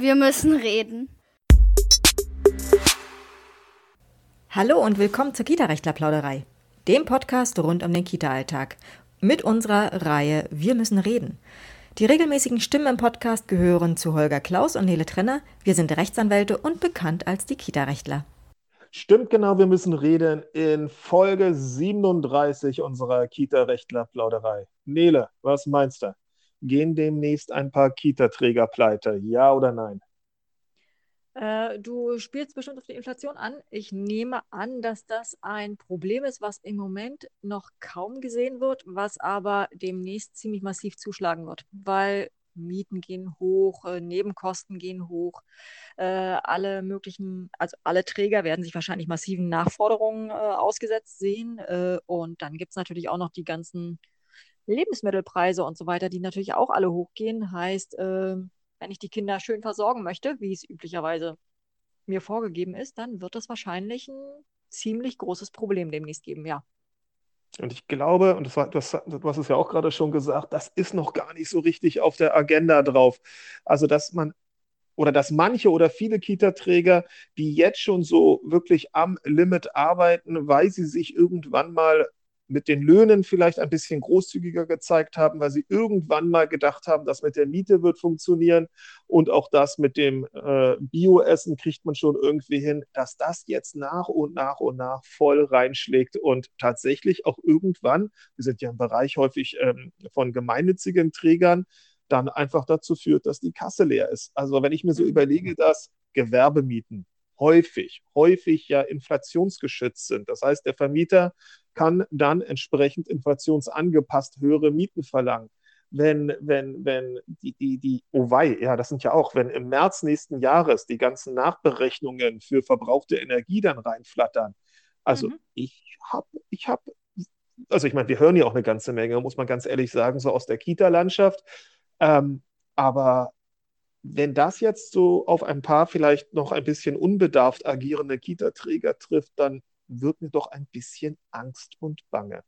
Wir müssen reden. Hallo und willkommen zur Kita-Rechtler-Plauderei, dem Podcast rund um den Kita-Alltag. Mit unserer Reihe Wir müssen reden. Die regelmäßigen Stimmen im Podcast gehören zu Holger Klaus und Nele Trenner. Wir sind Rechtsanwälte und bekannt als die Kita-Rechtler. Stimmt genau, wir müssen reden in Folge 37 unserer Kita-Rechtler-Plauderei. Nele, was meinst du? Gehen demnächst ein paar Kita-Träger pleite, ja oder nein? Äh, du spielst bestimmt auf die Inflation an. Ich nehme an, dass das ein Problem ist, was im Moment noch kaum gesehen wird, was aber demnächst ziemlich massiv zuschlagen wird, weil Mieten gehen hoch, äh, Nebenkosten gehen hoch, äh, alle möglichen, also alle Träger werden sich wahrscheinlich massiven Nachforderungen äh, ausgesetzt sehen. Äh, und dann gibt es natürlich auch noch die ganzen Lebensmittelpreise und so weiter, die natürlich auch alle hochgehen. Heißt, äh, wenn ich die Kinder schön versorgen möchte, wie es üblicherweise mir vorgegeben ist, dann wird das wahrscheinlich ein ziemlich großes Problem demnächst geben, ja. Und ich glaube, und das war, das, du hast es ja auch gerade schon gesagt, das ist noch gar nicht so richtig auf der Agenda drauf. Also, dass man oder dass manche oder viele Kita-Träger, die jetzt schon so wirklich am Limit arbeiten, weil sie sich irgendwann mal mit den Löhnen vielleicht ein bisschen großzügiger gezeigt haben, weil sie irgendwann mal gedacht haben, das mit der Miete wird funktionieren und auch das mit dem äh, Bioessen kriegt man schon irgendwie hin, dass das jetzt nach und nach und nach voll reinschlägt und tatsächlich auch irgendwann, wir sind ja im Bereich häufig ähm, von gemeinnützigen Trägern, dann einfach dazu führt, dass die Kasse leer ist. Also wenn ich mir so mhm. überlege, dass Gewerbemieten häufig, häufig ja inflationsgeschützt sind. Das heißt, der Vermieter kann dann entsprechend inflationsangepasst höhere Mieten verlangen. Wenn, wenn, wenn die, die, die, oh wei, ja, das sind ja auch, wenn im März nächsten Jahres die ganzen Nachberechnungen für verbrauchte Energie dann reinflattern. Also mhm. ich habe, ich habe, also ich meine, wir hören ja auch eine ganze Menge, muss man ganz ehrlich sagen, so aus der Kita-Landschaft. Ähm, aber wenn das jetzt so auf ein paar vielleicht noch ein bisschen unbedarft agierende Kita-Träger trifft, dann wird mir doch ein bisschen Angst und Bange.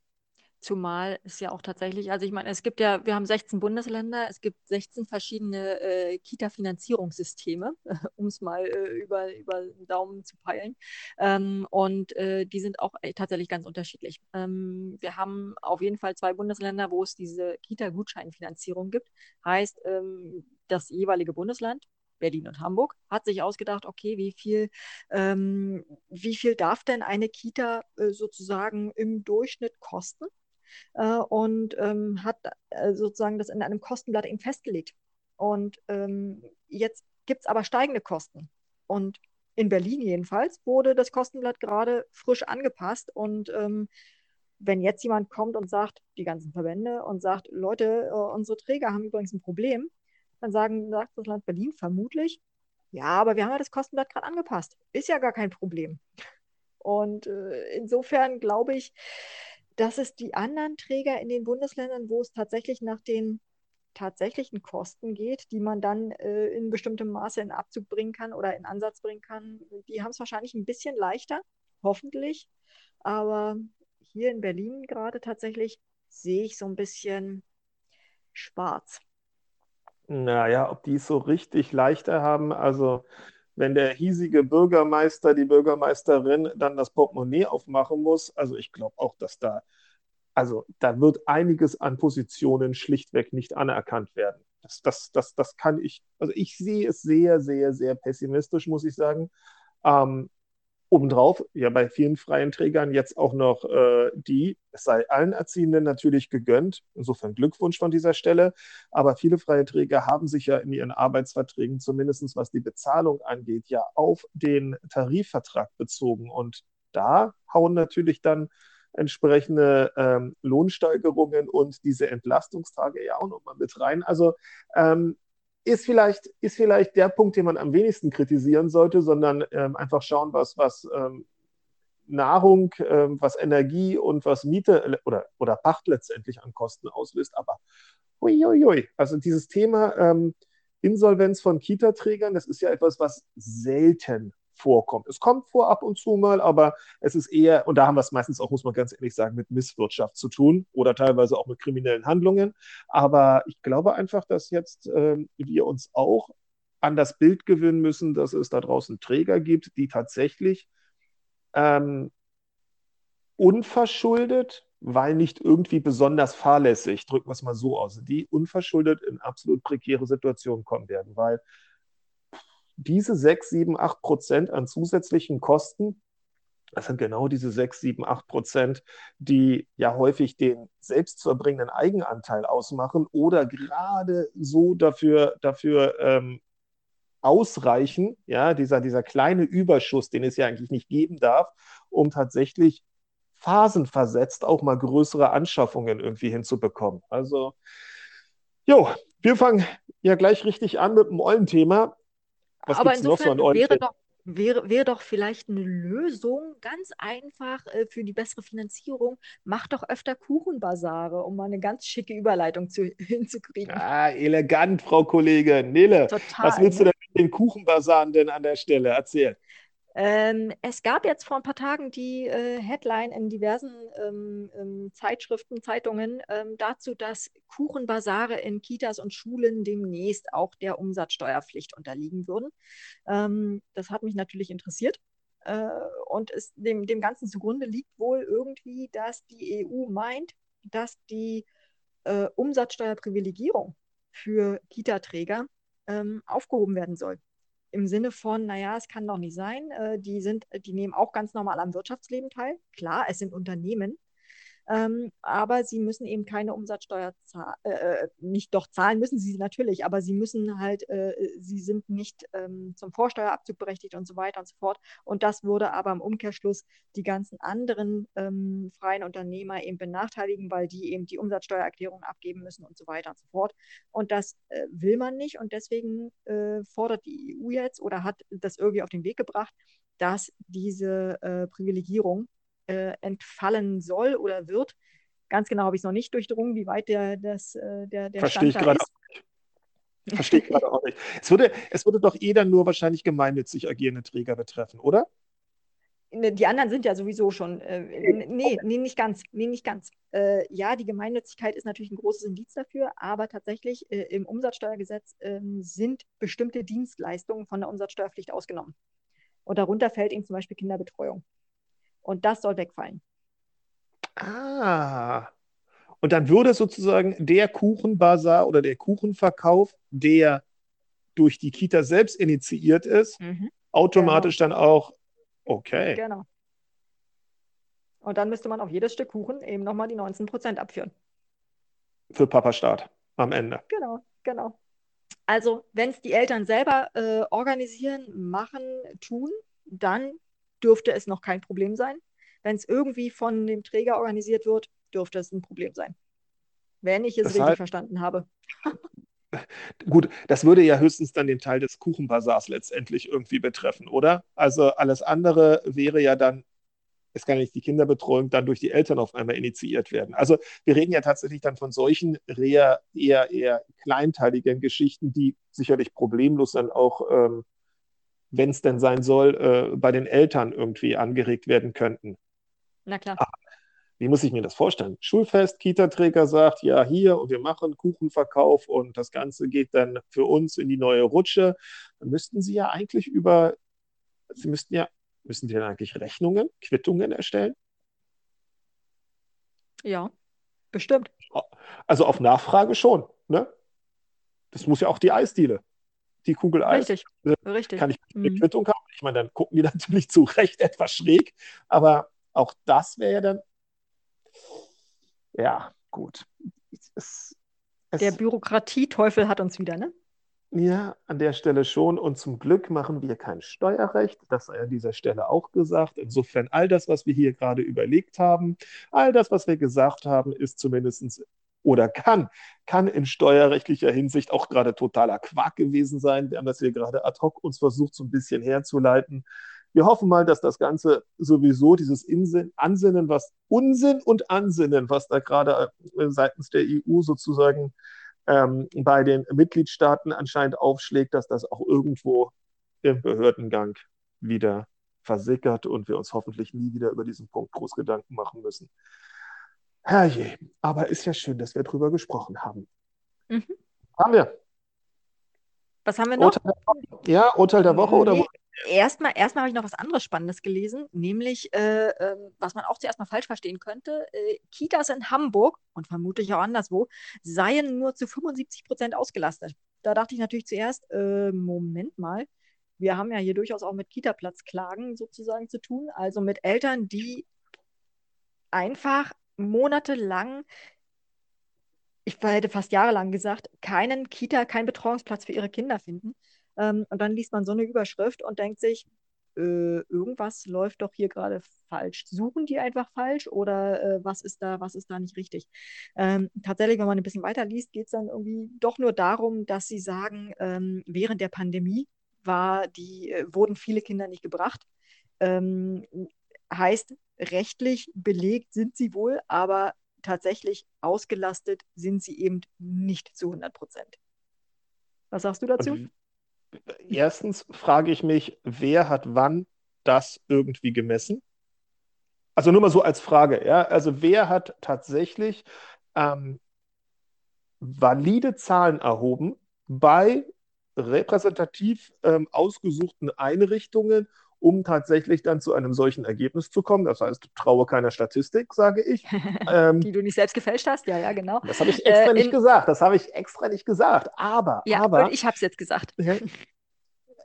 Zumal es ja auch tatsächlich, also ich meine, es gibt ja, wir haben 16 Bundesländer, es gibt 16 verschiedene äh, Kita-Finanzierungssysteme, um es mal äh, über, über den Daumen zu peilen. Ähm, und äh, die sind auch äh, tatsächlich ganz unterschiedlich. Ähm, wir haben auf jeden Fall zwei Bundesländer, wo es diese Kita-Gutscheinfinanzierung gibt. Heißt, ähm, das jeweilige Bundesland Berlin und Hamburg, hat sich ausgedacht, okay, wie viel, ähm, wie viel darf denn eine Kita äh, sozusagen im Durchschnitt kosten? Äh, und ähm, hat äh, sozusagen das in einem Kostenblatt eben festgelegt. Und ähm, jetzt gibt es aber steigende Kosten. Und in Berlin jedenfalls wurde das Kostenblatt gerade frisch angepasst. Und ähm, wenn jetzt jemand kommt und sagt, die ganzen Verbände, und sagt, Leute, äh, unsere Träger haben übrigens ein Problem, dann sagen, sagt das Land Berlin vermutlich, ja, aber wir haben ja das Kostenblatt gerade angepasst. Ist ja gar kein Problem. Und äh, insofern glaube ich, dass es die anderen Träger in den Bundesländern, wo es tatsächlich nach den tatsächlichen Kosten geht, die man dann äh, in bestimmtem Maße in Abzug bringen kann oder in Ansatz bringen kann, die haben es wahrscheinlich ein bisschen leichter, hoffentlich. Aber hier in Berlin gerade tatsächlich sehe ich so ein bisschen schwarz. Naja, ob die es so richtig leichter haben, also wenn der hiesige Bürgermeister, die Bürgermeisterin dann das Portemonnaie aufmachen muss, also ich glaube auch, dass da, also da wird einiges an Positionen schlichtweg nicht anerkannt werden. Das, das, das, das kann ich, also ich sehe es sehr, sehr, sehr pessimistisch, muss ich sagen. Ähm, Obendrauf, ja bei vielen freien Trägern jetzt auch noch äh, die, es sei allen Erziehenden natürlich gegönnt, insofern Glückwunsch von dieser Stelle, aber viele freie Träger haben sich ja in ihren Arbeitsverträgen, zumindest was die Bezahlung angeht, ja auf den Tarifvertrag bezogen. Und da hauen natürlich dann entsprechende ähm, Lohnsteigerungen und diese Entlastungstage ja auch nochmal mit rein. Also ähm, ist vielleicht, ist vielleicht der Punkt, den man am wenigsten kritisieren sollte, sondern ähm, einfach schauen, was, was ähm, Nahrung, ähm, was Energie und was Miete oder, oder Pacht letztendlich an Kosten auslöst. Aber uiuiui, also dieses Thema ähm, Insolvenz von Kita-Trägern, das ist ja etwas, was selten vorkommt. Es kommt vor ab und zu mal, aber es ist eher, und da haben wir es meistens auch, muss man ganz ehrlich sagen, mit Misswirtschaft zu tun oder teilweise auch mit kriminellen Handlungen. Aber ich glaube einfach, dass jetzt äh, wir uns auch an das Bild gewöhnen müssen, dass es da draußen Träger gibt, die tatsächlich ähm, unverschuldet, weil nicht irgendwie besonders fahrlässig, drücken wir es mal so aus, die unverschuldet in absolut prekäre Situationen kommen werden, weil diese 6, 7, 8 Prozent an zusätzlichen Kosten, das sind genau diese 6, 7, 8 Prozent, die ja häufig den selbstverbringenden Eigenanteil ausmachen oder gerade so dafür, dafür ähm, ausreichen, ja, dieser, dieser kleine Überschuss, den es ja eigentlich nicht geben darf, um tatsächlich phasenversetzt auch mal größere Anschaffungen irgendwie hinzubekommen. Also, jo, wir fangen ja gleich richtig an mit dem Eulenthema. Was Aber insofern so wäre doch, wäre, wäre doch vielleicht eine Lösung, ganz einfach äh, für die bessere Finanzierung, mach doch öfter Kuchenbasare, um mal eine ganz schicke Überleitung zu, hinzukriegen. Ah, elegant, Frau Kollegin. Nele, Total, was willst ne? du denn mit den Kuchenbasaren denn an der Stelle? Erzähl. Ähm, es gab jetzt vor ein paar Tagen die äh, Headline in diversen ähm, ähm, Zeitschriften, Zeitungen ähm, dazu, dass Kuchenbasare in Kitas und Schulen demnächst auch der Umsatzsteuerpflicht unterliegen würden. Ähm, das hat mich natürlich interessiert. Äh, und es, dem, dem Ganzen zugrunde liegt wohl irgendwie, dass die EU meint, dass die äh, Umsatzsteuerprivilegierung für Kitaträger ähm, aufgehoben werden soll im Sinne von, naja, es kann doch nicht sein, äh, die sind, die nehmen auch ganz normal am Wirtschaftsleben teil. Klar, es sind Unternehmen, ähm, aber sie müssen eben keine Umsatzsteuer zahlen, äh, äh, nicht doch zahlen müssen sie natürlich, aber sie müssen halt, äh, sie sind nicht ähm, zum Vorsteuerabzug berechtigt und so weiter und so fort. Und das würde aber im Umkehrschluss die ganzen anderen ähm, freien Unternehmer eben benachteiligen, weil die eben die Umsatzsteuererklärung abgeben müssen und so weiter und so fort. Und das äh, will man nicht und deswegen äh, fordert die EU jetzt oder hat das irgendwie auf den Weg gebracht, dass diese äh, Privilegierung äh, entfallen soll oder wird. Ganz genau habe ich es noch nicht durchdrungen, wie weit der, das, äh, der, der Verstehe Stand ich gerade auch nicht. Verstehe ich gerade auch nicht. Es würde, es würde doch eh dann nur wahrscheinlich gemeinnützig agierende Träger betreffen, oder? Ne, die anderen sind ja sowieso schon. Äh, nee, nee, nicht ganz. Nee, nicht ganz. Äh, ja, die Gemeinnützigkeit ist natürlich ein großes Indiz dafür, aber tatsächlich äh, im Umsatzsteuergesetz ähm, sind bestimmte Dienstleistungen von der Umsatzsteuerpflicht ausgenommen. Und darunter fällt eben zum Beispiel Kinderbetreuung. Und das soll wegfallen. Ah. Und dann würde sozusagen der Kuchenbazar oder der Kuchenverkauf, der durch die Kita selbst initiiert ist, mhm. automatisch genau. dann auch, okay. Genau. Und dann müsste man auf jedes Stück Kuchen eben nochmal die 19 Prozent abführen. Für Papa Staat am Ende. Genau, genau. Also, wenn es die Eltern selber äh, organisieren, machen, tun, dann dürfte es noch kein Problem sein. Wenn es irgendwie von dem Träger organisiert wird, dürfte es ein Problem sein. Wenn ich es das richtig heißt, verstanden habe. Gut, das würde ja höchstens dann den Teil des Kuchenbasars letztendlich irgendwie betreffen, oder? Also alles andere wäre ja dann, es kann ja nicht die Kinderbetreuung dann durch die Eltern auf einmal initiiert werden. Also wir reden ja tatsächlich dann von solchen eher, eher, eher kleinteiligen Geschichten, die sicherlich problemlos dann auch ähm, wenn es denn sein soll, äh, bei den Eltern irgendwie angeregt werden könnten. Na klar. Ah, wie muss ich mir das vorstellen? Schulfest, Kita-Träger sagt, ja, hier und wir machen Kuchenverkauf und das Ganze geht dann für uns in die neue Rutsche. Dann müssten Sie ja eigentlich über, Sie müssten ja, müssen Sie dann eigentlich Rechnungen, Quittungen erstellen? Ja, bestimmt. Also auf Nachfrage schon, ne? Das muss ja auch die Eisdiele die Kugel Eis. Richtig, richtig. Kann ich eine mhm. Quittung haben? Ich meine, dann gucken die natürlich zu Recht etwas schräg, aber auch das wäre ja dann, ja, gut. Es, es, der Bürokratieteufel hat uns wieder, ne? Ja, an der Stelle schon. Und zum Glück machen wir kein Steuerrecht. Das sei an dieser Stelle auch gesagt. Insofern all das, was wir hier gerade überlegt haben, all das, was wir gesagt haben, ist zumindest oder kann, kann in steuerrechtlicher Hinsicht auch gerade totaler Quark gewesen sein. Wir haben das hier gerade ad hoc uns versucht, so ein bisschen herzuleiten. Wir hoffen mal, dass das Ganze sowieso dieses Insinn, Ansinnen, was Unsinn und Ansinnen, was da gerade äh, seitens der EU sozusagen ähm, bei den Mitgliedstaaten anscheinend aufschlägt, dass das auch irgendwo im Behördengang wieder versickert und wir uns hoffentlich nie wieder über diesen Punkt groß Gedanken machen müssen. Herrje, aber ist ja schön, dass wir drüber gesprochen haben. Mhm. Haben wir. Was haben wir noch? Urteil. Ja, Urteil der Woche oder Nee, wo? Erstmal, erstmal habe ich noch was anderes Spannendes gelesen, nämlich, äh, ähm, was man auch zuerst mal falsch verstehen könnte, äh, Kitas in Hamburg und vermutlich auch anderswo seien nur zu 75 Prozent ausgelastet. Da dachte ich natürlich zuerst, äh, Moment mal, wir haben ja hier durchaus auch mit Kita-Platzklagen sozusagen zu tun, also mit Eltern, die einfach monatelang, ich hätte fast jahrelang gesagt, keinen Kita, keinen Betreuungsplatz für ihre Kinder finden. Ähm, und dann liest man so eine Überschrift und denkt sich, äh, irgendwas läuft doch hier gerade falsch. Suchen die einfach falsch oder äh, was ist da, was ist da nicht richtig? Ähm, tatsächlich, wenn man ein bisschen weiter liest, geht es dann irgendwie doch nur darum, dass sie sagen, ähm, während der Pandemie war die, äh, wurden viele Kinder nicht gebracht. Ähm, heißt, rechtlich belegt sind sie wohl, aber tatsächlich ausgelastet sind sie eben nicht zu 100 Prozent. Was sagst du dazu? Und erstens frage ich mich, wer hat wann das irgendwie gemessen? Also nur mal so als Frage, ja. Also wer hat tatsächlich ähm, valide Zahlen erhoben bei repräsentativ ähm, ausgesuchten Einrichtungen, um tatsächlich dann zu einem solchen Ergebnis zu kommen. Das heißt, traue keiner Statistik, sage ich. Ähm, Die du nicht selbst gefälscht hast? Ja, ja, genau. das habe ich extra Äh, nicht gesagt. Das habe ich extra nicht gesagt. Aber, Ja, aber ich habe es jetzt gesagt. ja,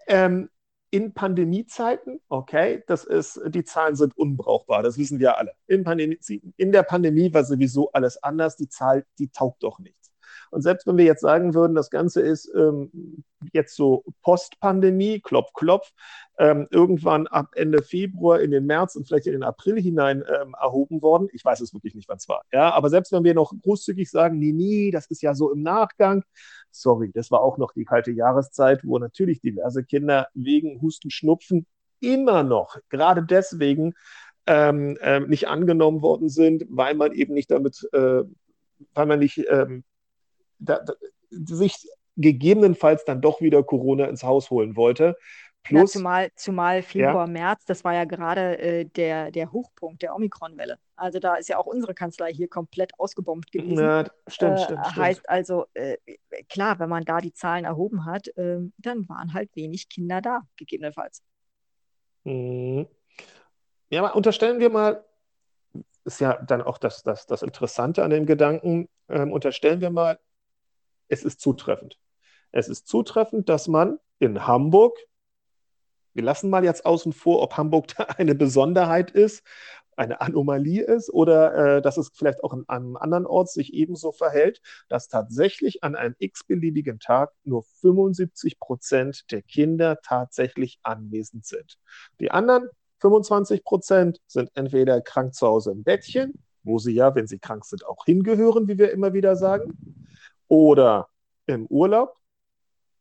ähm, in Pandemiezeiten, okay, das ist, die Zahlen sind unbrauchbar, das wissen wir alle. In, Pandemie, in der Pandemie war sowieso alles anders, die Zahl, die taugt doch nichts. Und selbst wenn wir jetzt sagen würden, das Ganze ist ähm, jetzt so Post-Pandemie, klopf, klopf, ähm, irgendwann ab Ende Februar in den März und vielleicht in den April hinein ähm, erhoben worden. Ich weiß es wirklich nicht, wann es war. Ja, aber selbst wenn wir noch großzügig sagen, nee, nee, das ist ja so im Nachgang, sorry, das war auch noch die kalte Jahreszeit, wo natürlich diverse Kinder wegen Husten, Schnupfen immer noch, gerade deswegen, ähm, ähm, nicht angenommen worden sind, weil man eben nicht damit, äh, weil man nicht ähm, da, da, sich gegebenenfalls dann doch wieder Corona ins Haus holen wollte. Ja, Plus, zumal, zumal Februar, März, das war ja gerade äh, der, der Hochpunkt der Omikron-Welle. Also da ist ja auch unsere Kanzlei hier komplett ausgebombt gewesen. ja, stimmt, Äh, stimmt, stimmt. heißt also, äh, klar, wenn man da die Zahlen erhoben hat, ähm, dann waren halt wenig Kinder da, gegebenenfalls. Mhm. Ja, aber unterstellen wir mal, ist ja dann auch das, das, das Interessante an dem Gedanken, ähm, unterstellen wir mal, es ist zutreffend. Es ist zutreffend, dass man in Hamburg, wir lassen mal jetzt außen vor, ob Hamburg da eine Besonderheit ist, eine Anomalie ist oder äh, dass es vielleicht auch an einem anderen Ort sich ebenso verhält, dass tatsächlich an einem x-beliebigen Tag nur 75 Prozent der Kinder tatsächlich anwesend sind. Die anderen 25 Prozent sind entweder krank zu Hause im Bettchen, wo sie ja, wenn sie krank sind, auch hingehören, wie wir immer wieder sagen, oder im Urlaub.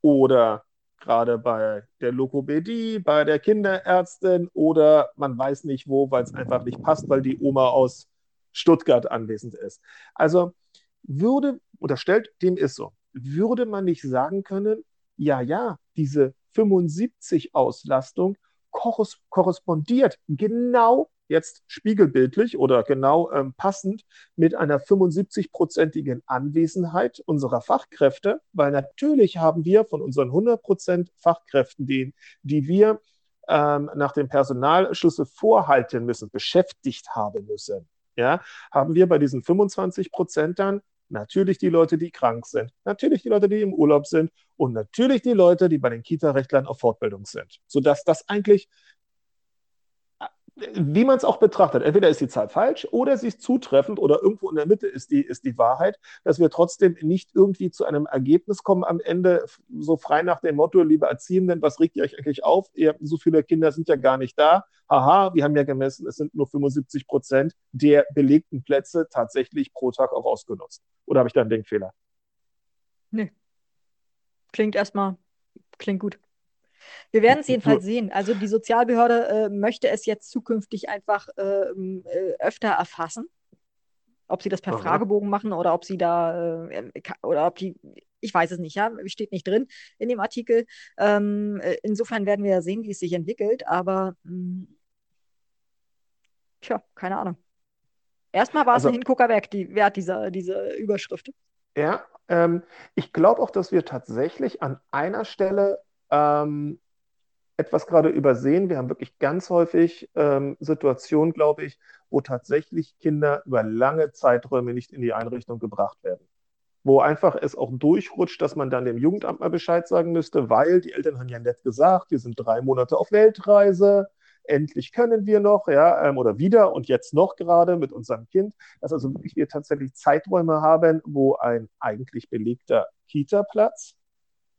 Oder gerade bei der Lokopädie, bei der Kinderärztin. Oder man weiß nicht wo, weil es einfach nicht passt, weil die Oma aus Stuttgart anwesend ist. Also würde, unterstellt, dem ist so, würde man nicht sagen können, ja, ja, diese 75 Auslastung korres korrespondiert genau jetzt spiegelbildlich oder genau ähm, passend mit einer 75-prozentigen Anwesenheit unserer Fachkräfte, weil natürlich haben wir von unseren 100 Prozent Fachkräften, die, die wir ähm, nach dem Personalschlüssel vorhalten müssen, beschäftigt haben müssen, ja, haben wir bei diesen 25 Prozent dann natürlich die Leute, die krank sind, natürlich die Leute, die im Urlaub sind und natürlich die Leute, die bei den Kita-Rechtlern auf Fortbildung sind, sodass das eigentlich wie man es auch betrachtet, entweder ist die Zahl falsch oder sie ist zutreffend oder irgendwo in der Mitte ist die, ist die Wahrheit, dass wir trotzdem nicht irgendwie zu einem Ergebnis kommen am Ende, so frei nach dem Motto, liebe Erziehenden, was regt ihr euch eigentlich auf? Ihr, so viele Kinder sind ja gar nicht da. Haha, wir haben ja gemessen, es sind nur 75 Prozent der belegten Plätze tatsächlich pro Tag auch ausgenutzt. Oder habe ich da einen Denkfehler? Nee. Klingt erstmal, klingt gut. Wir werden es jedenfalls sehen. Also die Sozialbehörde äh, möchte es jetzt zukünftig einfach ähm, äh, öfter erfassen. Ob sie das per Aha. Fragebogen machen oder ob sie da äh, oder ob die, ich weiß es nicht, ja, steht nicht drin in dem Artikel. Ähm, äh, insofern werden wir ja sehen, wie es sich entwickelt, aber mh, tja, keine Ahnung. Erstmal war es Also- ein Hingucker weg, die Wert dieser, dieser Überschrift. Ja, ähm, ich glaube auch, dass wir tatsächlich an einer Stelle ähm, etwas gerade übersehen. Wir haben wirklich ganz häufig ähm, Situationen, glaube ich, wo tatsächlich Kinder über lange Zeiträume nicht in die Einrichtung gebracht werden. Wo einfach es auch durchrutscht, dass man dann dem Jugendamt mal Bescheid sagen müsste, weil die Eltern haben ja nett gesagt, wir sind drei Monate auf Weltreise, endlich können wir noch, ja, ähm, oder wieder und jetzt noch gerade mit unserem Kind, dass also wirklich wir tatsächlich Zeiträume haben, wo ein eigentlich belegter Kita-Platz,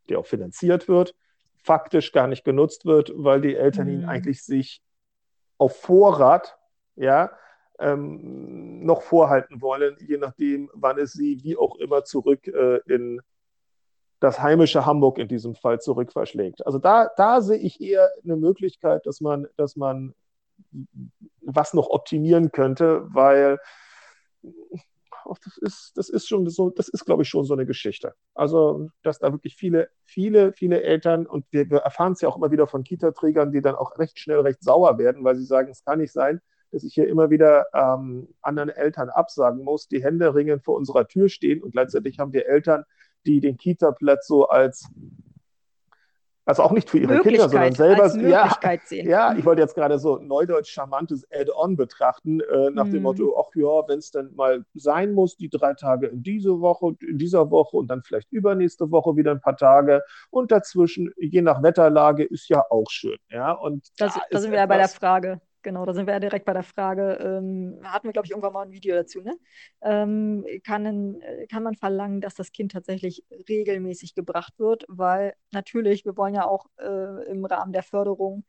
der auch finanziert wird, faktisch gar nicht genutzt wird, weil die Eltern ihn Mhm. eigentlich sich auf Vorrat, ja, ähm, noch vorhalten wollen, je nachdem, wann es sie wie auch immer zurück äh, in das heimische Hamburg in diesem Fall zurück verschlägt. Also da, da sehe ich eher eine Möglichkeit, dass man, dass man was noch optimieren könnte, weil ach, das ist, das ist schon so, das ist, glaube ich, schon so eine Geschichte. Also, dass da wirklich viele, viele, viele Eltern, und wir, wir erfahren es ja auch immer wieder von Kita-Trägern, die dann auch recht schnell recht sauer werden, weil sie sagen, es kann nicht sein, dass ich hier immer wieder ähm, anderen Eltern absagen muss, die Hände ringend vor unserer Tür stehen und gleichzeitig haben wir Eltern, die den Kita-Platz so als also auch nicht für ihre Kinder, sondern selber. ja, sehen. ja, ich wollte jetzt gerade so neudeutsch charmantes Add-on betrachten, äh, nach dem Mhm. Motto, ach ja, wenn es dann mal sein muss, die drei Tage in diese Woche, in dieser Woche und dann vielleicht übernächste Woche wieder ein paar Tage und dazwischen, je nach Wetterlage, ist ja auch schön. Ja, und Da, da da sind wir ja bei der Frage, genau, da sind wir ja direkt bei der Frage, ähm, hatten wir, glaube ich, irgendwann mal ein Video dazu, ne? Ähm, kann, äh, kann man verlangen, dass das Kind tatsächlich regelmäßig gebracht wird? Weil natürlich, wir wollen ja auch äh, im Rahmen der Förderung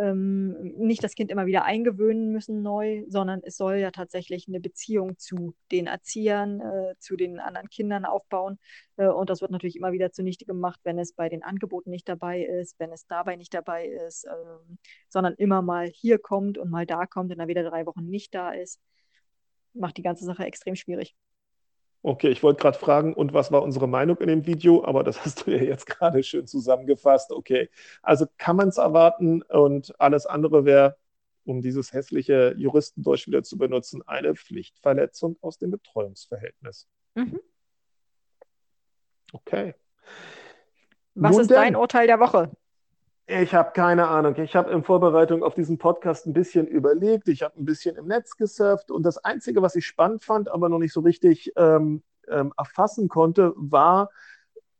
ähm, nicht das Kind immer wieder eingewöhnen müssen neu, sondern es soll ja tatsächlich eine Beziehung zu den Erziehern, äh, zu den anderen Kindern aufbauen. Äh, und das wird natürlich immer wieder zunichte gemacht, wenn es bei den Angeboten nicht dabei ist, wenn es dabei nicht dabei ist, ähm, sondern immer mal hier kommt und mal da kommt und dann wieder drei Wochen nicht da ist. Macht die ganze Sache extrem schwierig. Okay, ich wollte gerade fragen, und was war unsere Meinung in dem Video? Aber das hast du ja jetzt gerade schön zusammengefasst. Okay, also kann man es erwarten und alles andere wäre, um dieses hässliche Juristendeutsch wieder zu benutzen, eine Pflichtverletzung aus dem Betreuungsverhältnis. Mhm. Okay. Was Nun ist denn. dein Urteil der Woche? Ich habe keine Ahnung. Ich habe in Vorbereitung auf diesen Podcast ein bisschen überlegt. Ich habe ein bisschen im Netz gesurft und das Einzige, was ich spannend fand, aber noch nicht so richtig ähm, ähm, erfassen konnte, war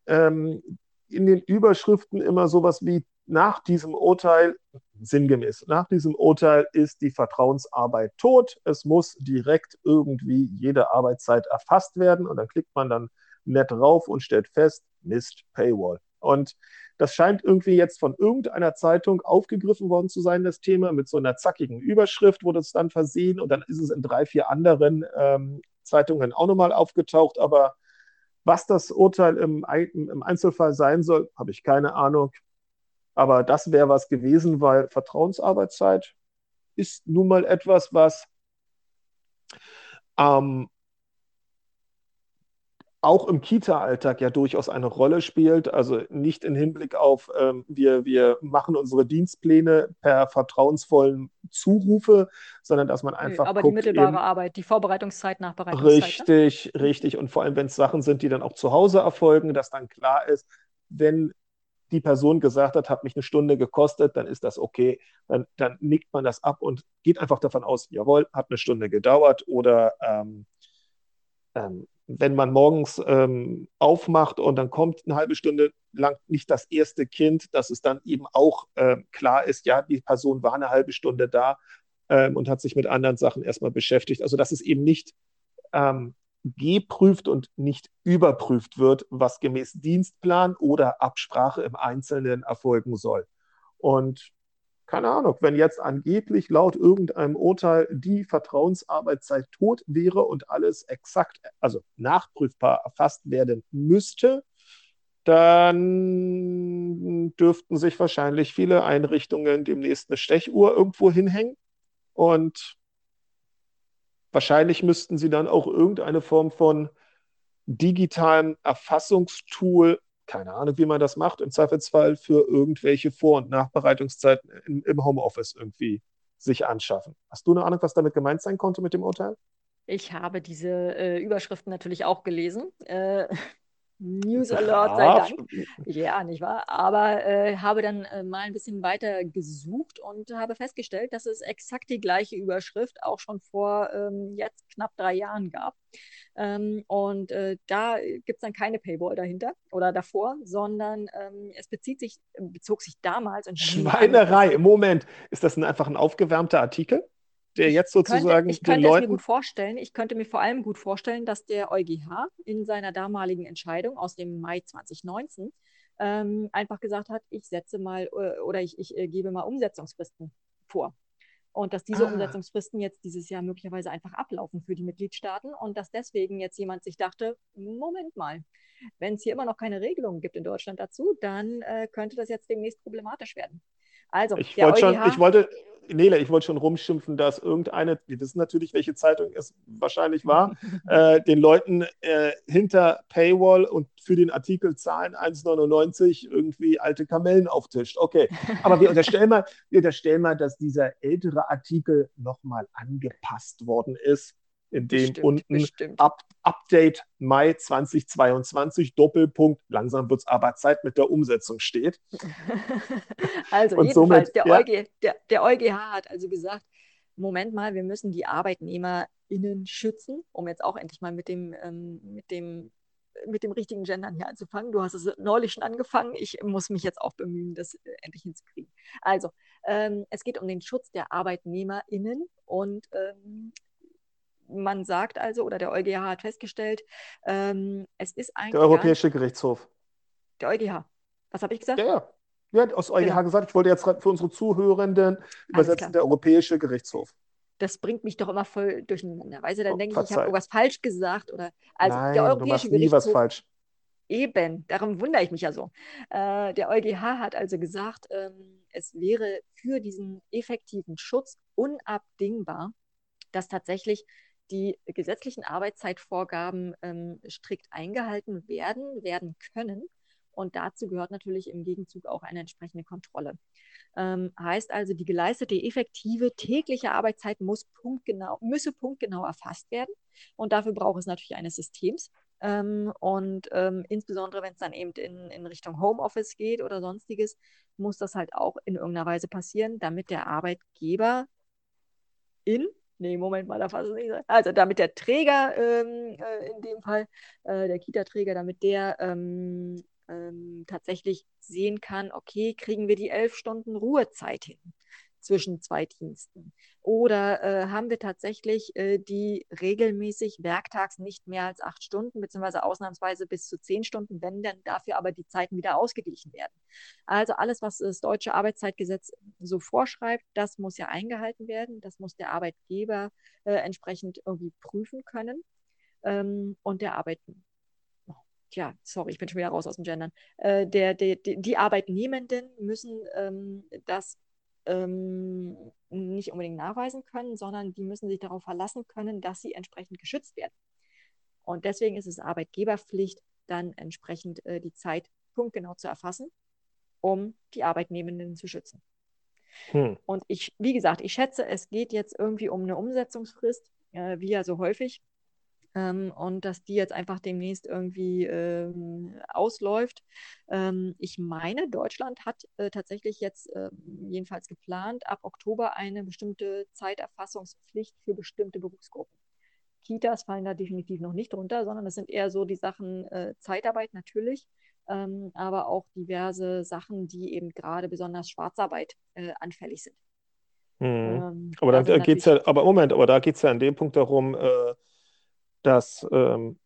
ähm, in den Überschriften immer sowas wie nach diesem Urteil, sinngemäß, nach diesem Urteil ist die Vertrauensarbeit tot. Es muss direkt irgendwie jede Arbeitszeit erfasst werden und dann klickt man dann nett drauf und stellt fest, Mist, Paywall. Und das scheint irgendwie jetzt von irgendeiner Zeitung aufgegriffen worden zu sein, das Thema, mit so einer zackigen Überschrift wurde es dann versehen und dann ist es in drei, vier anderen ähm, Zeitungen auch nochmal aufgetaucht. Aber was das Urteil im, im Einzelfall sein soll, habe ich keine Ahnung. Aber das wäre was gewesen, weil Vertrauensarbeitszeit ist nun mal etwas, was ähm, auch im Kita-Alltag ja durchaus eine Rolle spielt. Also nicht im Hinblick auf, ähm, wir, wir machen unsere Dienstpläne per vertrauensvollen Zurufe, sondern dass man einfach. Aber guckt, die mittelbare eben, Arbeit, die Vorbereitungszeit, Nachbereitungszeit. Ne? Richtig, richtig. Und vor allem, wenn es Sachen sind, die dann auch zu Hause erfolgen, dass dann klar ist, wenn die Person gesagt hat, hat mich eine Stunde gekostet, dann ist das okay. Dann, dann nickt man das ab und geht einfach davon aus, jawohl, hat eine Stunde gedauert. Oder ähm, ähm, wenn man morgens ähm, aufmacht und dann kommt eine halbe Stunde lang nicht das erste Kind, dass es dann eben auch ähm, klar ist, ja, die Person war eine halbe Stunde da ähm, und hat sich mit anderen Sachen erstmal beschäftigt. Also dass es eben nicht ähm, geprüft und nicht überprüft wird, was gemäß Dienstplan oder Absprache im Einzelnen erfolgen soll. Und keine Ahnung, wenn jetzt angeblich laut irgendeinem Urteil die Vertrauensarbeitszeit tot wäre und alles exakt, also nachprüfbar erfasst werden müsste, dann dürften sich wahrscheinlich viele Einrichtungen demnächst eine Stechuhr irgendwo hinhängen und wahrscheinlich müssten sie dann auch irgendeine Form von digitalem Erfassungstool keine Ahnung, wie man das macht, im Zweifelsfall für irgendwelche Vor- und Nachbereitungszeiten im, im Homeoffice irgendwie sich anschaffen. Hast du eine Ahnung, was damit gemeint sein konnte mit dem Urteil? Ich habe diese äh, Überschriften natürlich auch gelesen. Äh, News Alert sei Dank. Ja, nicht wahr? Aber äh, habe dann äh, mal ein bisschen weiter gesucht und habe festgestellt, dass es exakt die gleiche Überschrift auch schon vor ähm, jetzt knapp drei Jahren gab. Ähm, und äh, da gibt es dann keine Paywall dahinter oder davor, sondern ähm, es bezieht sich, bezog sich damals. Schweinerei, im Moment. Ist das ein, einfach ein aufgewärmter Artikel? Der jetzt sozusagen könnte, ich könnte den Leuten... mir gut vorstellen. Ich könnte mir vor allem gut vorstellen, dass der EuGH in seiner damaligen Entscheidung aus dem Mai 2019 ähm, einfach gesagt hat, ich setze mal äh, oder ich, ich äh, gebe mal Umsetzungsfristen vor. Und dass diese ah. Umsetzungsfristen jetzt dieses Jahr möglicherweise einfach ablaufen für die Mitgliedstaaten und dass deswegen jetzt jemand sich dachte, Moment mal, wenn es hier immer noch keine Regelungen gibt in Deutschland dazu, dann äh, könnte das jetzt demnächst problematisch werden. Also, ich, wollte EuGH, schon, ich wollte Nele, ich wollte schon rumschimpfen, dass irgendeine, wir wissen natürlich, welche Zeitung es wahrscheinlich war, äh, den Leuten äh, hinter Paywall und für den Artikel zahlen 1,99 irgendwie alte Kamellen auftischt. Okay, aber wir unterstellen mal, wir unterstellen mal, dass dieser ältere Artikel nochmal angepasst worden ist in dem bestimmt, unten bestimmt. Up, Update Mai 2022 Doppelpunkt, langsam wird es aber Zeit mit der Umsetzung steht. also Und jedenfalls, somit, der, ja. EuG, der, der EuGH hat also gesagt, Moment mal, wir müssen die ArbeitnehmerInnen schützen, um jetzt auch endlich mal mit dem, ähm, mit dem mit dem richtigen Gendern hier anzufangen. Du hast es neulich schon angefangen. Ich muss mich jetzt auch bemühen, das äh, endlich hinzukriegen. Also, ähm, es geht um den Schutz der ArbeitnehmerInnen und ähm, man sagt also, oder der EuGH hat festgestellt, ähm, es ist eigentlich. Der Europäische Gerichtshof. Der EuGH. Was habe ich gesagt? Ja, ja. Ja, aus EuGH genau. gesagt, ich wollte jetzt für unsere Zuhörenden übersetzen, der Europäische Gerichtshof. Das bringt mich doch immer voll durcheinander. Weißt du, dann oh, denke ich, ich habe irgendwas falsch gesagt. Oder, also Nein, der Europäische du machst nie was falsch. Eben, darum wundere ich mich ja so. Äh, der EuGH hat also gesagt, ähm, es wäre für diesen effektiven Schutz unabdingbar, dass tatsächlich die gesetzlichen Arbeitszeitvorgaben ähm, strikt eingehalten werden, werden können. Und dazu gehört natürlich im Gegenzug auch eine entsprechende Kontrolle. Ähm, heißt also, die geleistete effektive tägliche Arbeitszeit muss punktgenau, müsse punktgenau erfasst werden. Und dafür braucht es natürlich eines Systems. Ähm, und ähm, insbesondere, wenn es dann eben in, in Richtung Homeoffice geht oder sonstiges, muss das halt auch in irgendeiner Weise passieren, damit der Arbeitgeber in Nee, Moment mal, da fasse ich nicht. Also damit der Träger, ähm, äh, in dem Fall, äh, der Kita-Träger, damit der ähm, ähm, tatsächlich sehen kann, okay, kriegen wir die elf Stunden Ruhezeit hin zwischen zwei Diensten? Oder äh, haben wir tatsächlich äh, die regelmäßig werktags nicht mehr als acht Stunden, beziehungsweise ausnahmsweise bis zu zehn Stunden, wenn dann dafür aber die Zeiten wieder ausgeglichen werden? Also alles, was das deutsche Arbeitszeitgesetz so vorschreibt, das muss ja eingehalten werden. Das muss der Arbeitgeber äh, entsprechend irgendwie prüfen können. Ähm, und der Arbeitnehmer tja, sorry, ich bin schon wieder raus aus dem Gendern, äh, der, der, der, die Arbeitnehmenden müssen ähm, das ähm, nicht unbedingt nachweisen können, sondern die müssen sich darauf verlassen können, dass sie entsprechend geschützt werden. Und deswegen ist es Arbeitgeberpflicht, dann entsprechend äh, die Zeit punktgenau zu erfassen, um die Arbeitnehmenden zu schützen. Hm. Und ich, wie gesagt, ich schätze, es geht jetzt irgendwie um eine Umsetzungsfrist, äh, wie ja so häufig. Ähm, und dass die jetzt einfach demnächst irgendwie ähm, ausläuft. Ähm, ich meine, Deutschland hat äh, tatsächlich jetzt äh, jedenfalls geplant, ab Oktober eine bestimmte Zeiterfassungspflicht für bestimmte Berufsgruppen. Kitas fallen da definitiv noch nicht drunter, sondern das sind eher so die Sachen äh, Zeitarbeit natürlich, ähm, aber auch diverse Sachen, die eben gerade besonders Schwarzarbeit äh, anfällig sind. Mhm. Ähm, aber da geht es ja, aber Moment, aber da geht es ja an dem Punkt darum, äh, dass ähm,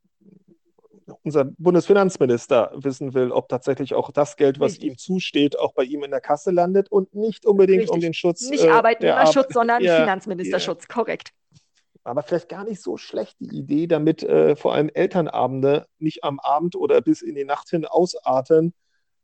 unser Bundesfinanzminister wissen will, ob tatsächlich auch das Geld, was Richtig. ihm zusteht, auch bei ihm in der Kasse landet und nicht unbedingt Richtig. um den Schutz. Nicht äh, Arbeitnehmerschutz, sondern ja, Finanzministerschutz, ja. korrekt. Aber vielleicht gar nicht so schlecht die Idee, damit äh, vor allem Elternabende nicht am Abend oder bis in die Nacht hin ausarten,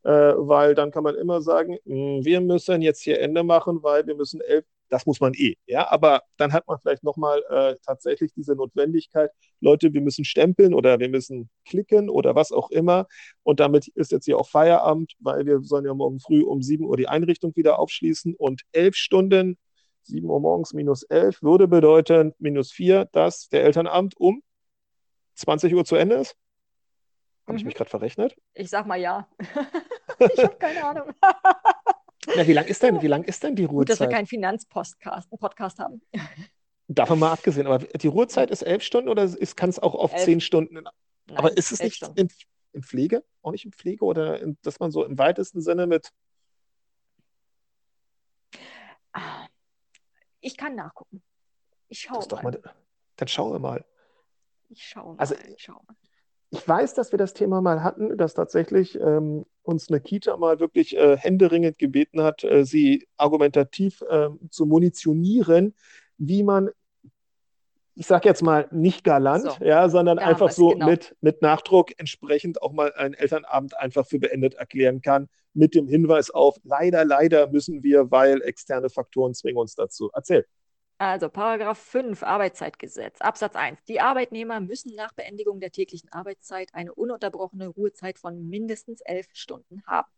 äh, weil dann kann man immer sagen, hm, wir müssen jetzt hier Ende machen, weil wir müssen elf das muss man eh. Ja, aber dann hat man vielleicht nochmal äh, tatsächlich diese Notwendigkeit, Leute, wir müssen stempeln oder wir müssen klicken oder was auch immer. Und damit ist jetzt hier auch Feierabend, weil wir sollen ja morgen früh um 7 Uhr die Einrichtung wieder aufschließen und elf Stunden 7 Uhr morgens minus 11 würde bedeuten minus 4, dass der Elternabend um 20 Uhr zu Ende ist. Habe mhm. ich mich gerade verrechnet? Ich sag mal ja. ich habe keine Ahnung. Na, wie lang ist denn, wie lang ist denn die Ruhezeit? Gut, dass wir keinen Finanzpodcast Podcast haben. Davon mal abgesehen, aber die Ruhezeit ist elf Stunden oder kann es auch auf elf. zehn Stunden? Nein, aber ist es nicht in, in, Pflege? Auch nicht in Pflege oder in, dass man so im weitesten Sinne mit. Ah, ich kann nachgucken. Ich schaue mal. mal. Dann schaue mal. Ich schaue also, mal. Also, ich, schaue mal. ich weiß, dass wir das Thema mal hatten, dass tatsächlich ähm, uns eine Kita mal wirklich äh, händeringend gebeten hat, äh, sie argumentativ äh, zu munitionieren, wie man ich sage jetzt mal nicht galant, so. ja, sondern ja, einfach so genau. mit, mit Nachdruck entsprechend auch mal einen Elternabend einfach für beendet erklären kann, mit dem Hinweis auf, leider, leider müssen wir, weil externe Faktoren zwingen uns dazu. Erzähl. Also Paragraph 5 Arbeitszeitgesetz, Absatz 1. Die Arbeitnehmer müssen nach Beendigung der täglichen Arbeitszeit eine ununterbrochene Ruhezeit von mindestens elf Stunden haben.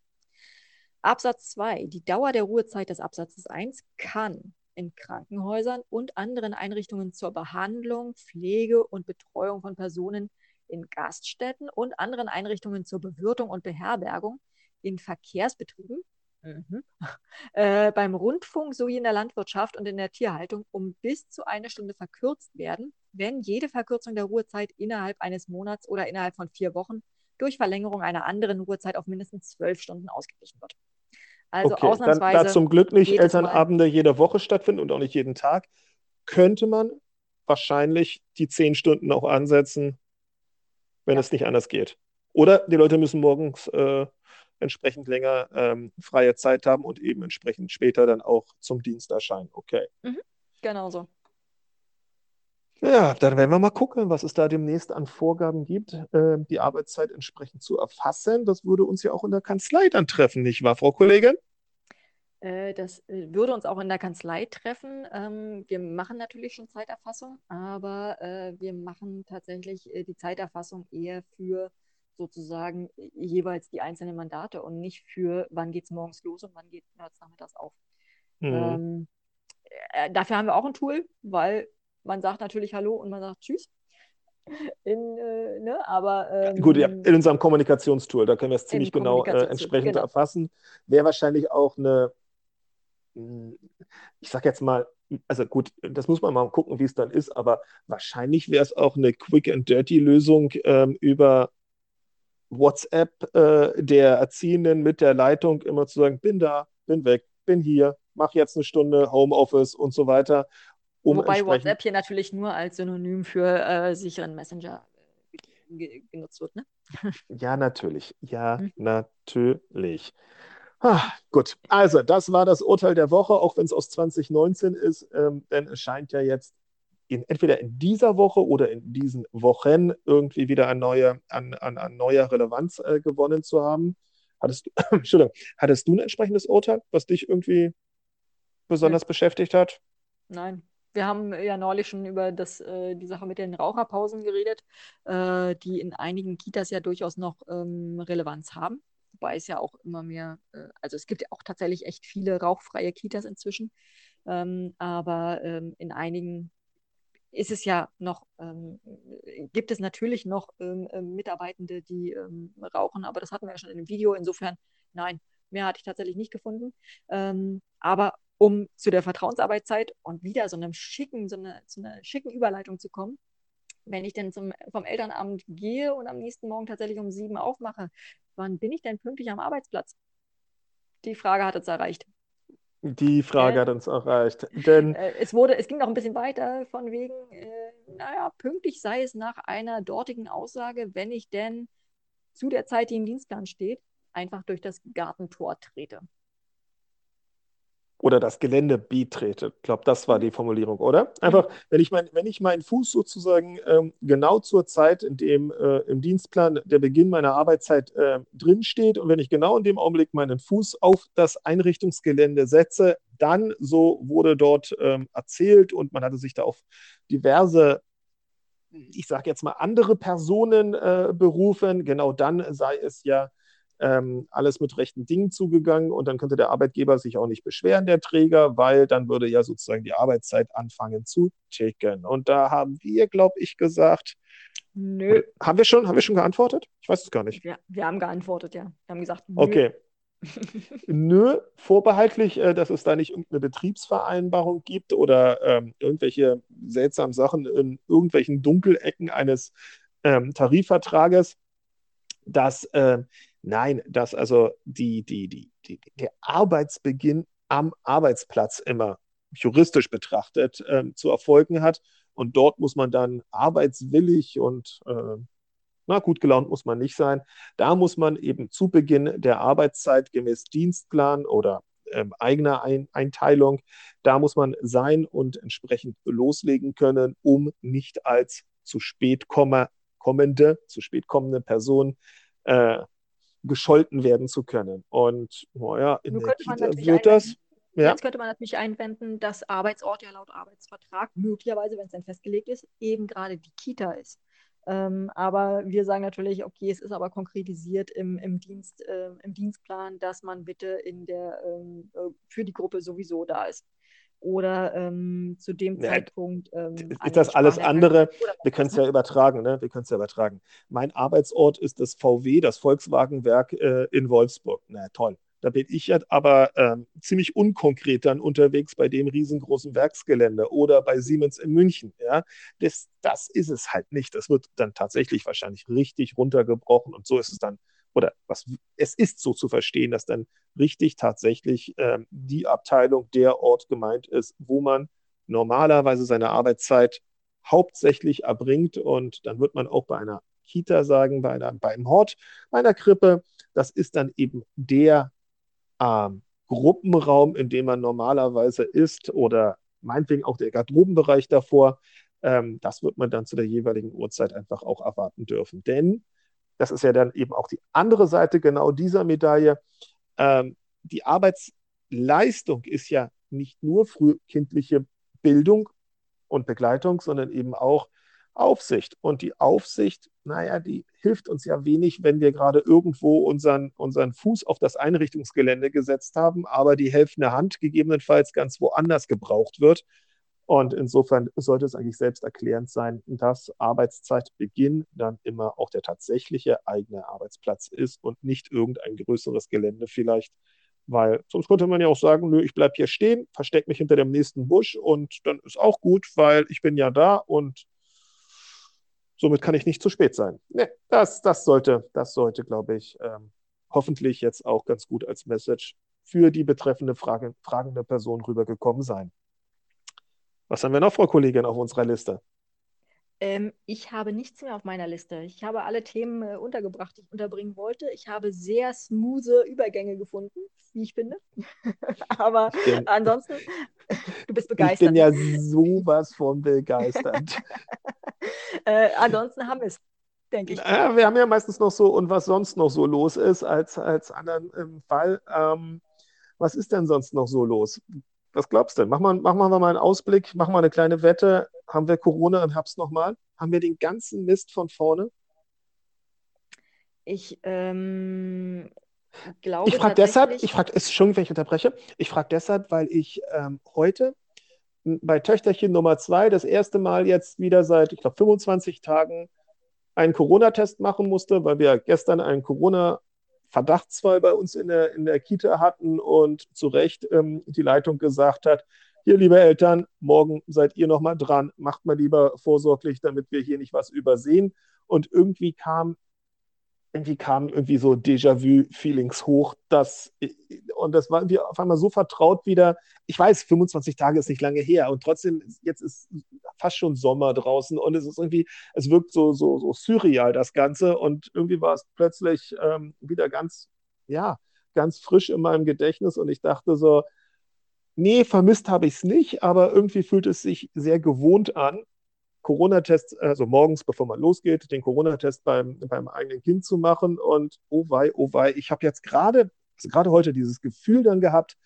Absatz 2. Die Dauer der Ruhezeit des Absatzes 1 kann in Krankenhäusern und anderen Einrichtungen zur Behandlung, Pflege und Betreuung von Personen in Gaststätten und anderen Einrichtungen zur Bewirtung und Beherbergung, in Verkehrsbetrieben, mhm. äh, beim Rundfunk sowie in der Landwirtschaft und in der Tierhaltung um bis zu eine Stunde verkürzt werden, wenn jede Verkürzung der Ruhezeit innerhalb eines Monats oder innerhalb von vier Wochen durch Verlängerung einer anderen Ruhezeit auf mindestens zwölf Stunden ausgeglichen wird. Also okay, ausnahmsweise. Dann, da zum Glück nicht Elternabende jede Woche stattfinden und auch nicht jeden Tag, könnte man wahrscheinlich die zehn Stunden auch ansetzen, wenn ja. es nicht anders geht. Oder die Leute müssen morgens äh, entsprechend länger ähm, freie Zeit haben und eben entsprechend später dann auch zum Dienst erscheinen. Okay. Mhm, genau so. Ja, dann werden wir mal gucken, was es da demnächst an Vorgaben gibt, äh, die Arbeitszeit entsprechend zu erfassen. Das würde uns ja auch in der Kanzlei dann treffen, nicht wahr, Frau Kollegin? Äh, das äh, würde uns auch in der Kanzlei treffen. Ähm, wir machen natürlich schon Zeiterfassung, aber äh, wir machen tatsächlich die Zeiterfassung eher für sozusagen jeweils die einzelnen Mandate und nicht für, wann geht es morgens los und wann geht es nachmittags auf. Mhm. Ähm, dafür haben wir auch ein Tool, weil man sagt natürlich Hallo und man sagt Tschüss. In, äh, ne, aber, ähm, Gut, ja, in unserem Kommunikationstool, da können wir es ziemlich genau äh, entsprechend genau. erfassen. Wäre wahrscheinlich auch eine, ich sag jetzt mal, also gut, das muss man mal gucken, wie es dann ist, aber wahrscheinlich wäre es auch eine Quick and Dirty Lösung ähm, über WhatsApp äh, der Erziehenden mit der Leitung immer zu sagen, bin da, bin weg, bin hier, mach jetzt eine Stunde Homeoffice und so weiter um Wobei WhatsApp hier natürlich nur als Synonym für äh, sicheren Messenger äh, genutzt wird, ne? ja, natürlich. Ja, hm. natürlich. Ah, gut, also das war das Urteil der Woche, auch wenn es aus 2019 ist, ähm, denn es scheint ja jetzt in, entweder in dieser Woche oder in diesen Wochen irgendwie wieder an, neue, an, an, an neuer Relevanz äh, gewonnen zu haben. Hattest du, Entschuldigung, hattest du ein entsprechendes Urteil, was dich irgendwie besonders Nein. beschäftigt hat? Nein, wir haben ja neulich schon über das, äh, die Sache mit den Raucherpausen geredet, äh, die in einigen Kitas ja durchaus noch ähm, Relevanz haben. Wobei es ja auch immer mehr, äh, also es gibt ja auch tatsächlich echt viele rauchfreie Kitas inzwischen. Ähm, aber ähm, in einigen ist es ja noch, ähm, gibt es natürlich noch ähm, ähm, Mitarbeitende, die rauchen, aber das hatten wir ja schon in dem Video. Insofern, nein, mehr hatte ich tatsächlich nicht gefunden. aber um zu der Vertrauensarbeitszeit und wieder so einem schicken, so eine, zu einer schicken Überleitung zu kommen. Wenn ich denn zum, vom Elternabend gehe und am nächsten Morgen tatsächlich um sieben aufmache, wann bin ich denn pünktlich am Arbeitsplatz? Die Frage hat uns erreicht. Die Frage äh, hat uns erreicht. Denn äh, es, wurde, es ging noch ein bisschen weiter von wegen, äh, naja, pünktlich sei es nach einer dortigen Aussage, wenn ich denn zu der Zeit, die im Dienstplan steht, einfach durch das Gartentor trete oder das Gelände betrete. Ich glaube, das war die Formulierung, oder? Einfach, wenn ich, mein, wenn ich meinen Fuß sozusagen ähm, genau zur Zeit, in dem äh, im Dienstplan der Beginn meiner Arbeitszeit äh, drinsteht und wenn ich genau in dem Augenblick meinen Fuß auf das Einrichtungsgelände setze, dann, so wurde dort ähm, erzählt und man hatte sich da auf diverse ich sage jetzt mal, andere Personen äh, berufen, genau dann sei es ja ähm, alles mit rechten Dingen zugegangen und dann könnte der Arbeitgeber sich auch nicht beschweren, der Träger, weil dann würde ja sozusagen die Arbeitszeit anfangen zu ticken. Und da haben wir, glaube ich, gesagt, Nö. Haben wir schon, haben wir schon geantwortet? Ich weiß es gar nicht. Wir, wir haben geantwortet, ja. Wir haben gesagt, nö. Okay. nö, vorbehaltlich, äh, dass es da nicht irgendeine Betriebsvereinbarung gibt oder ähm, irgendwelche seltsamen Sachen in irgendwelchen Dunkelecken eines ähm, Tarifvertrages, dass äh, nein, dass also die, die, die, die, der Arbeitsbeginn am Arbeitsplatz immer juristisch betrachtet ähm, zu erfolgen hat und dort muss man dann arbeitswillig und äh, na, gut gelaunt muss man nicht sein. Da muss man eben zu Beginn der Arbeitszeit gemäß Dienstplan oder ähm, eigener Ein Einteilung, da muss man sein und entsprechend loslegen können, um nicht als zu spät komme, kommende, zu spät kommende Person äh, gescholten werden zu können. Und naja, in Nur der Kita wird das. Ja. Jetzt könnte man natürlich einwenden, dass Arbeitsort ja laut Arbeitsvertrag möglicherweise, wenn es dann festgelegt ist, eben gerade die Kita ist. Ähm, aber wir sagen natürlich, okay, es ist aber konkretisiert im, im, Dienst, äh, im Dienstplan, dass man bitte in der, ähm, äh, für die Gruppe sowieso da ist. Oder ähm, zu dem ja, Zeitpunkt. Ähm, ist das alles andere? Wir können es ja übertragen, ne? Wir können es ja übertragen. Mein Arbeitsort ist das VW, das Volkswagenwerk äh, in Wolfsburg. Na toll. Da bin ich jetzt aber ähm, ziemlich unkonkret dann unterwegs bei dem riesengroßen Werksgelände oder bei Siemens in München. Ja? Das, das ist es halt nicht. Das wird dann tatsächlich wahrscheinlich richtig runtergebrochen und so ist es dann, oder was, es ist so zu verstehen, dass dann richtig tatsächlich ähm, die Abteilung, der Ort gemeint ist, wo man normalerweise seine Arbeitszeit hauptsächlich erbringt. Und dann wird man auch bei einer Kita sagen, bei, einer, bei einem Hort, bei einer Krippe, das ist dann eben der ähm, Gruppenraum, in dem man normalerweise ist oder meinetwegen auch der Garderobenbereich davor, ähm, das wird man dann zu der jeweiligen Uhrzeit einfach auch erwarten dürfen. Denn das ist ja dann eben auch die andere Seite genau dieser Medaille. Ähm, die Arbeitsleistung ist ja nicht nur frühkindliche Bildung und Begleitung, sondern eben auch Aufsicht. Und die Aufsicht, naja, die hilft uns ja wenig, wenn wir gerade irgendwo unseren, unseren Fuß auf das Einrichtungsgelände gesetzt haben, aber die helfende Hand gegebenenfalls ganz woanders gebraucht wird. Und insofern sollte es eigentlich selbsterklärend sein, dass Arbeitszeitbeginn dann immer auch der tatsächliche eigene Arbeitsplatz ist und nicht irgendein größeres Gelände vielleicht. Weil sonst könnte man ja auch sagen, nö, ich bleibe hier stehen, verstecke mich hinter dem nächsten Busch und dann ist auch gut, weil ich bin ja da und Somit kann ich nicht zu spät sein. Nee, das, das sollte, das sollte, glaube ich, ähm, hoffentlich jetzt auch ganz gut als Message für die betreffende Frage, fragende Person rübergekommen sein. Was haben wir noch, Frau Kollegin, auf unserer Liste? Ähm, ich habe nichts mehr auf meiner Liste. Ich habe alle Themen äh, untergebracht, die ich unterbringen wollte. Ich habe sehr smooth Übergänge gefunden, wie ich finde. Aber bin, ansonsten, du bist begeistert. Ich bin ja sowas von begeistert. äh, ansonsten haben wir es, denke ich. Naja, wir haben ja meistens noch so, und was sonst noch so los ist als, als anderen im Fall. Ähm, was ist denn sonst noch so los? Was glaubst du? Machen wir, machen wir mal einen Ausblick, machen wir eine kleine Wette. Haben wir Corona im Herbst nochmal? Haben wir den ganzen Mist von vorne? Ich ähm, glaube. Ich frage deshalb, ich frage, Entschuldigung, wenn ich unterbreche, ich frage deshalb, weil ich ähm, heute bei Töchterchen Nummer zwei das erste Mal jetzt wieder seit, ich glaube, 25 Tagen einen Corona-Test machen musste, weil wir gestern einen Corona-Verdachtsfall bei uns in der, in der Kita hatten und zu Recht ähm, die Leitung gesagt hat, hier, liebe Eltern, morgen seid ihr nochmal dran, macht mal lieber vorsorglich, damit wir hier nicht was übersehen. Und irgendwie kam irgendwie kamen irgendwie so Déjà-vu-Feelings hoch, dass, und das war irgendwie auf einmal so vertraut wieder. Ich weiß, 25 Tage ist nicht lange her und trotzdem, jetzt ist fast schon Sommer draußen und es ist irgendwie, es wirkt so, so, so surreal, das Ganze und irgendwie war es plötzlich ähm, wieder ganz, ja, ganz frisch in meinem Gedächtnis und ich dachte so, nee, vermisst habe ich es nicht, aber irgendwie fühlt es sich sehr gewohnt an Corona-Test, also morgens, bevor man losgeht, den Corona-Test beim, beim eigenen Kind zu machen. Und oh wei, oh wei, ich habe jetzt gerade, also gerade heute dieses Gefühl dann gehabt,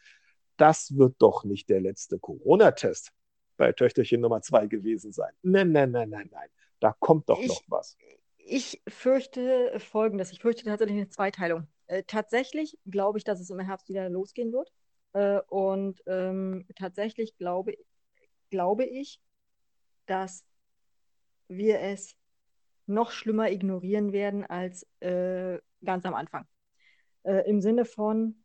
das wird doch nicht der letzte Corona-Test bei Töchterchen Nummer zwei gewesen sein. Nein, nein, nein, nein, nein. Da kommt doch ich, noch was. Ich fürchte Folgendes. Ich fürchte tatsächlich eine Zweiteilung. Äh, tatsächlich glaube ich, dass es im Herbst wieder losgehen wird. Äh, und ähm, tatsächlich glaube, glaube ich, dass wir es noch schlimmer ignorieren werden als äh, ganz am Anfang. Äh, Im Sinne von,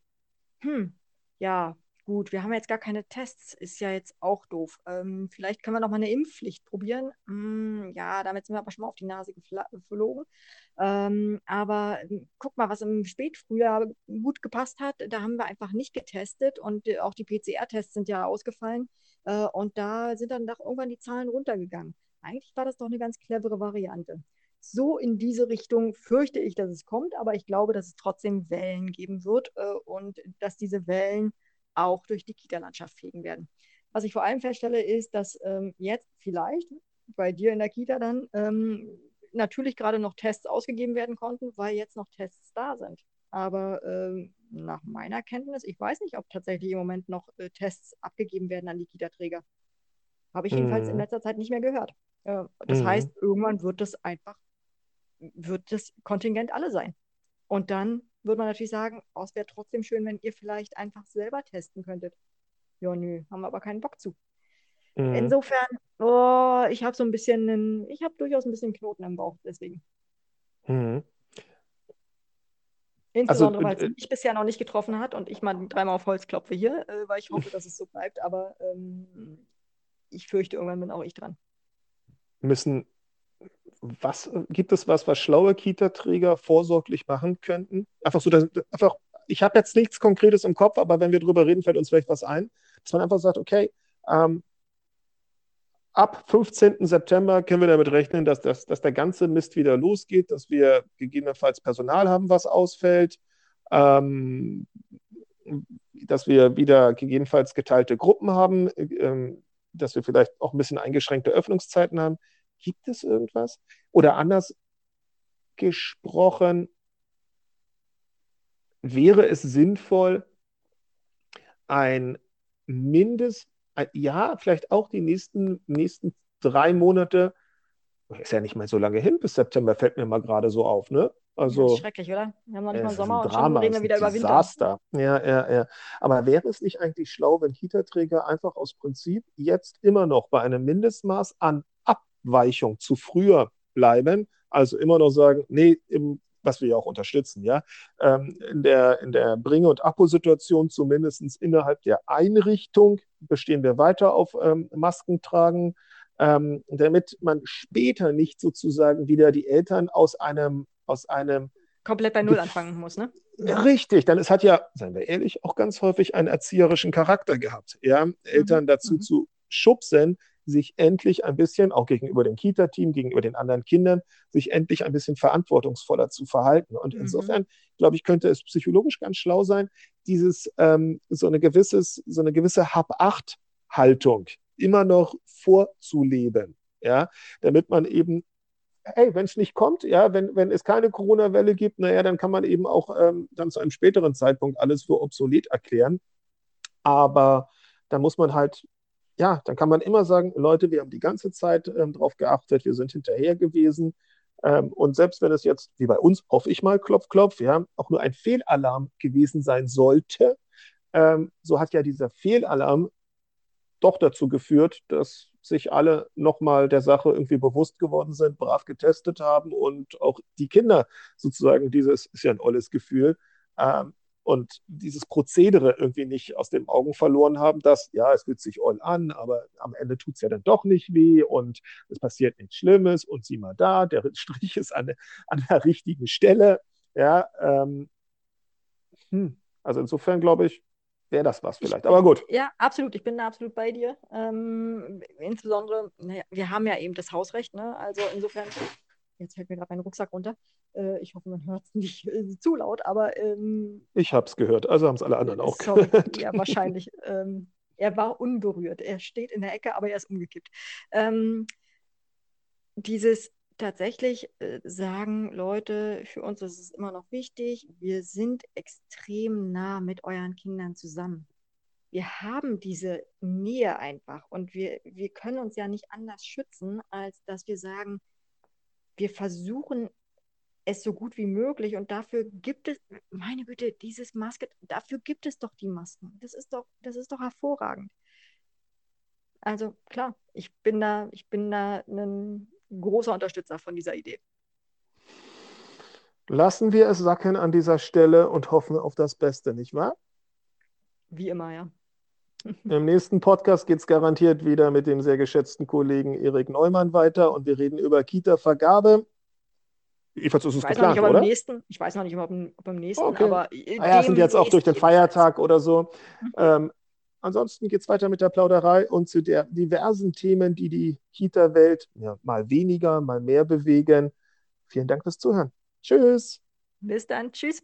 hm, ja, gut, wir haben jetzt gar keine Tests, ist ja jetzt auch doof. Ähm, vielleicht können wir noch mal eine Impfpflicht probieren. Hm, ja, damit sind wir aber schon mal auf die Nase geflogen. Ähm, aber hm, guck mal, was im Spätfrühjahr gut gepasst hat, da haben wir einfach nicht getestet und äh, auch die PCR-Tests sind ja ausgefallen. Äh, und da sind dann doch irgendwann die Zahlen runtergegangen. Eigentlich war das doch eine ganz clevere Variante. So in diese Richtung fürchte ich, dass es kommt, aber ich glaube, dass es trotzdem Wellen geben wird äh, und dass diese Wellen auch durch die Kita-Landschaft fegen werden. Was ich vor allem feststelle, ist, dass ähm, jetzt vielleicht bei dir in der Kita dann ähm, natürlich gerade noch Tests ausgegeben werden konnten, weil jetzt noch Tests da sind. Aber ähm, nach meiner Kenntnis, ich weiß nicht, ob tatsächlich im Moment noch äh, Tests abgegeben werden an die Kita-Träger. Habe ich jedenfalls in mhm. letzter Zeit nicht mehr gehört. Äh, das mhm. heißt, irgendwann wird das einfach, wird das Kontingent alle sein. Und dann würde man natürlich sagen, oh, es wäre trotzdem schön, wenn ihr vielleicht einfach selber testen könntet. Ja, nö, haben wir aber keinen Bock zu. Mhm. Insofern, oh, ich habe so ein bisschen, einen, ich habe durchaus ein bisschen Knoten im Bauch, deswegen. Mhm. Insbesondere, also, weil es äh, mich bisher noch nicht getroffen hat und ich mal dreimal auf Holz klopfe hier, äh, weil ich hoffe, dass es so bleibt. Aber ähm, ich fürchte, irgendwann bin auch ich dran. Müssen, was gibt es was, was schlaue Kita-Träger vorsorglich machen könnten? Einfach so, dass, einfach, ich habe jetzt nichts Konkretes im Kopf, aber wenn wir drüber reden, fällt uns vielleicht was ein, dass man einfach sagt, okay, ähm, ab 15. September können wir damit rechnen, dass, das, dass der ganze Mist wieder losgeht, dass wir gegebenenfalls Personal haben, was ausfällt, ähm, dass wir wieder gegebenenfalls geteilte Gruppen haben, ähm, dass wir vielleicht auch ein bisschen eingeschränkte Öffnungszeiten haben. Gibt es irgendwas? Oder anders gesprochen, wäre es sinnvoll, ein Mindest, ja, vielleicht auch die nächsten, nächsten drei Monate, ist ja nicht mehr so lange hin, bis September fällt mir mal gerade so auf, ne? Also, schrecklich, oder? Wir haben noch nicht mal Sommer und schon reden wir wieder über Winter. Ja, ja, ja. Aber wäre es nicht eigentlich schlau, wenn Kita-Träger einfach aus Prinzip jetzt immer noch bei einem Mindestmaß an Abweichung zu früher bleiben? Also immer noch sagen, nee, im, was wir ja auch unterstützen, ja, ähm, in der, in der Bringe- und Abholsituation zumindest innerhalb der Einrichtung bestehen wir weiter auf ähm, Masken tragen, ähm, damit man später nicht sozusagen wieder die Eltern aus einem aus einem komplett bei Null anfangen muss, ne? Richtig, dann es hat ja, seien wir ehrlich, auch ganz häufig einen erzieherischen Charakter gehabt, ja, Eltern mhm. dazu mhm. zu schubsen, sich endlich ein bisschen, auch gegenüber dem Kita-Team, gegenüber den anderen Kindern, sich endlich ein bisschen verantwortungsvoller zu verhalten. Und mhm. insofern, glaube ich, könnte es psychologisch ganz schlau sein, dieses ähm, so eine gewisses, so eine gewisse Hab-Acht-Haltung immer noch vorzuleben, ja, damit man eben hey, wenn es nicht kommt, ja, wenn, wenn es keine Corona-Welle gibt, naja, dann kann man eben auch ähm, dann zu einem späteren Zeitpunkt alles für obsolet erklären. Aber dann muss man halt, ja, dann kann man immer sagen, Leute, wir haben die ganze Zeit ähm, darauf geachtet, wir sind hinterher gewesen. Ähm, und selbst wenn es jetzt, wie bei uns, hoffe ich mal, klopf, klopf, ja, auch nur ein Fehlalarm gewesen sein sollte, ähm, so hat ja dieser Fehlalarm doch dazu geführt, dass sich alle nochmal der Sache irgendwie bewusst geworden sind, brav getestet haben und auch die Kinder sozusagen dieses, ist ja ein olles Gefühl, ähm, und dieses Prozedere irgendwie nicht aus den Augen verloren haben, dass, ja, es fühlt sich all an, aber am Ende tut es ja dann doch nicht weh und es passiert nichts Schlimmes und sieh mal da, der Strich ist an, an der richtigen Stelle. Ja, ähm, hm. also insofern glaube ich, wäre das was vielleicht. Aber gut. Ja, absolut. Ich bin da absolut bei dir. Ähm, insbesondere, naja, wir haben ja eben das Hausrecht. Ne? Also insofern, jetzt fällt mir gerade mein Rucksack runter. Äh, ich hoffe, man hört es nicht äh, zu laut, aber. Ähm, ich habe es gehört, also haben es alle anderen auch sorry, gehört. Ja, wahrscheinlich. ähm, er war unberührt. Er steht in der Ecke, aber er ist umgekippt. Ähm, dieses tatsächlich äh, sagen, Leute, für uns ist es immer noch wichtig, wir sind extrem nah mit euren Kindern zusammen. Wir haben diese Nähe einfach und wir, wir können uns ja nicht anders schützen, als dass wir sagen, wir versuchen es so gut wie möglich. Und dafür gibt es, meine Güte, dieses Maske, dafür gibt es doch die Masken. Das ist doch, das ist doch hervorragend. Also klar, ich bin da, ich bin da ein großer Unterstützer von dieser Idee. Lassen wir es sacken an dieser Stelle und hoffen auf das Beste, nicht wahr? Wie immer, ja. Im nächsten Podcast geht es garantiert wieder mit dem sehr geschätzten Kollegen Erik Neumann weiter und wir reden über Kita-Vergabe. Jedenfalls ist es geplant, nicht, oder? Nächsten, ich weiß noch nicht, ob, ob im nächsten, okay. aber. Ah, ja, sind jetzt auch durch den Feiertag oder so. Mhm. Ähm, ansonsten geht es weiter mit der Plauderei und zu der diversen Themen, die die Kita-Welt ja, mal weniger, mal mehr bewegen. Vielen Dank fürs Zuhören. Tschüss. Bis dann. Tschüss.